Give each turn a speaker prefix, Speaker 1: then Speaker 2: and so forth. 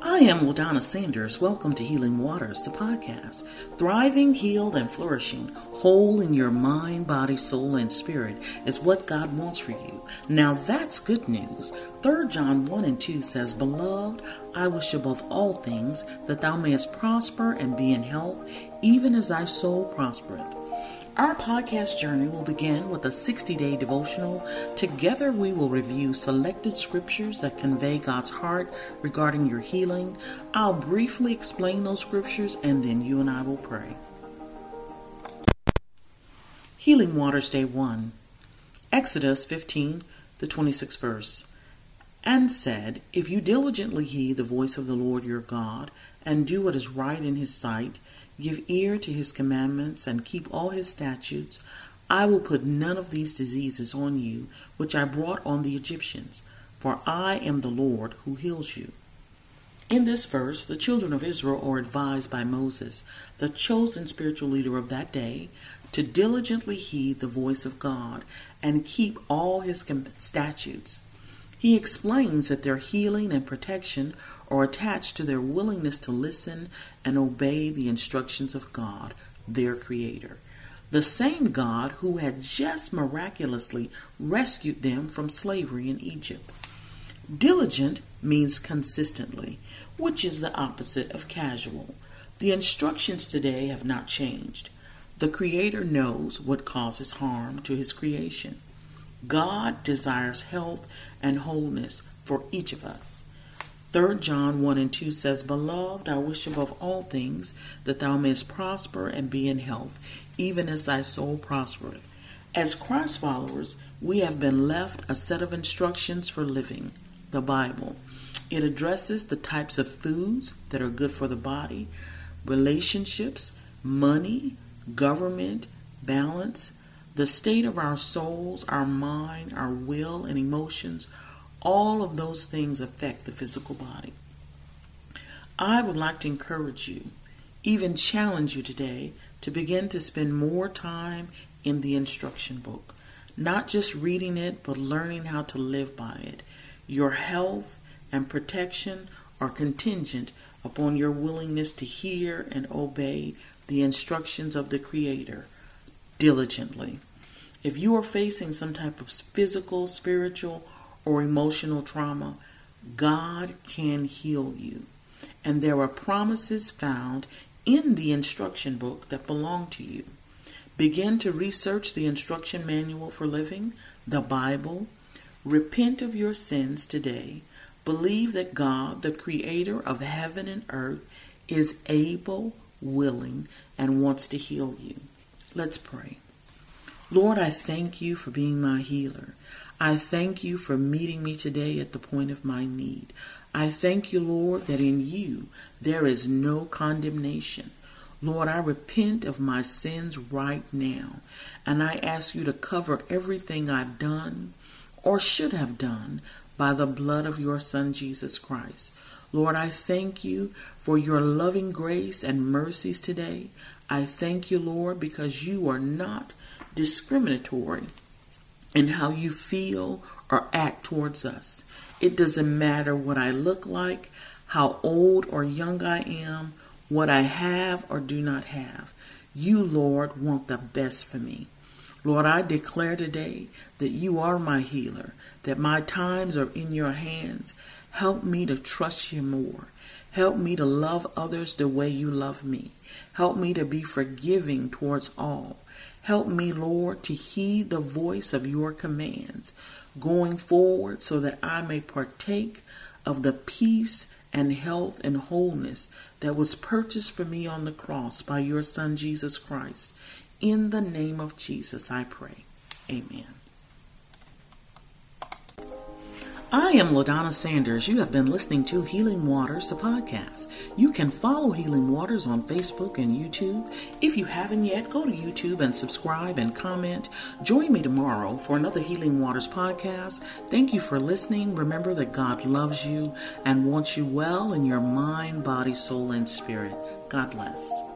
Speaker 1: I am LaDonna Sanders. Welcome to Healing Waters, the podcast. Thriving, healed, and flourishing, whole in your mind, body, soul, and spirit is what God wants for you. Now that's good news. 3 John 1 and 2 says, Beloved, I wish above all things that thou mayest prosper and be in health, even as thy soul prospereth. Our podcast journey will begin with a 60 day devotional. Together, we will review selected scriptures that convey God's heart regarding your healing. I'll briefly explain those scriptures and then you and I will pray. Healing Waters Day 1, Exodus 15, the 26th verse. And said, If you diligently heed the voice of the Lord your God, and do what is right in his sight, give ear to his commandments, and keep all his statutes, I will put none of these diseases on you, which I brought on the Egyptians, for I am the Lord who heals you. In this verse, the children of Israel are advised by Moses, the chosen spiritual leader of that day, to diligently heed the voice of God and keep all his statutes. He explains that their healing and protection are attached to their willingness to listen and obey the instructions of God, their Creator. The same God who had just miraculously rescued them from slavery in Egypt. Diligent means consistently, which is the opposite of casual. The instructions today have not changed. The Creator knows what causes harm to His creation. God desires health and wholeness for each of us. 3 John 1 and 2 says, Beloved, I wish above all things that thou mayest prosper and be in health, even as thy soul prospereth. As Christ followers, we have been left a set of instructions for living, the Bible. It addresses the types of foods that are good for the body, relationships, money, government, balance, the state of our souls, our mind, our will, and emotions, all of those things affect the physical body. I would like to encourage you, even challenge you today, to begin to spend more time in the instruction book. Not just reading it, but learning how to live by it. Your health and protection are contingent upon your willingness to hear and obey the instructions of the Creator diligently. If you are facing some type of physical, spiritual, or emotional trauma, God can heal you. And there are promises found in the instruction book that belong to you. Begin to research the instruction manual for living, the Bible. Repent of your sins today. Believe that God, the creator of heaven and earth, is able, willing, and wants to heal you. Let's pray. Lord, I thank you for being my healer. I thank you for meeting me today at the point of my need. I thank you, Lord, that in you there is no condemnation. Lord, I repent of my sins right now, and I ask you to cover everything I've done or should have done by the blood of your Son, Jesus Christ. Lord, I thank you for your loving grace and mercies today. I thank you, Lord, because you are not discriminatory in how you feel or act towards us. It doesn't matter what I look like, how old or young I am, what I have or do not have. You, Lord, want the best for me. Lord, I declare today that you are my healer, that my times are in your hands. Help me to trust you more. Help me to love others the way you love me. Help me to be forgiving towards all. Help me, Lord, to heed the voice of your commands going forward so that I may partake of the peace and health and wholeness that was purchased for me on the cross by your Son, Jesus Christ. In the name of Jesus, I pray. Amen. I am LaDonna Sanders. You have been listening to Healing Waters, the podcast. You can follow Healing Waters on Facebook and YouTube. If you haven't yet, go to YouTube and subscribe and comment. Join me tomorrow for another Healing Waters podcast. Thank you for listening. Remember that God loves you and wants you well in your mind, body, soul, and spirit. God bless.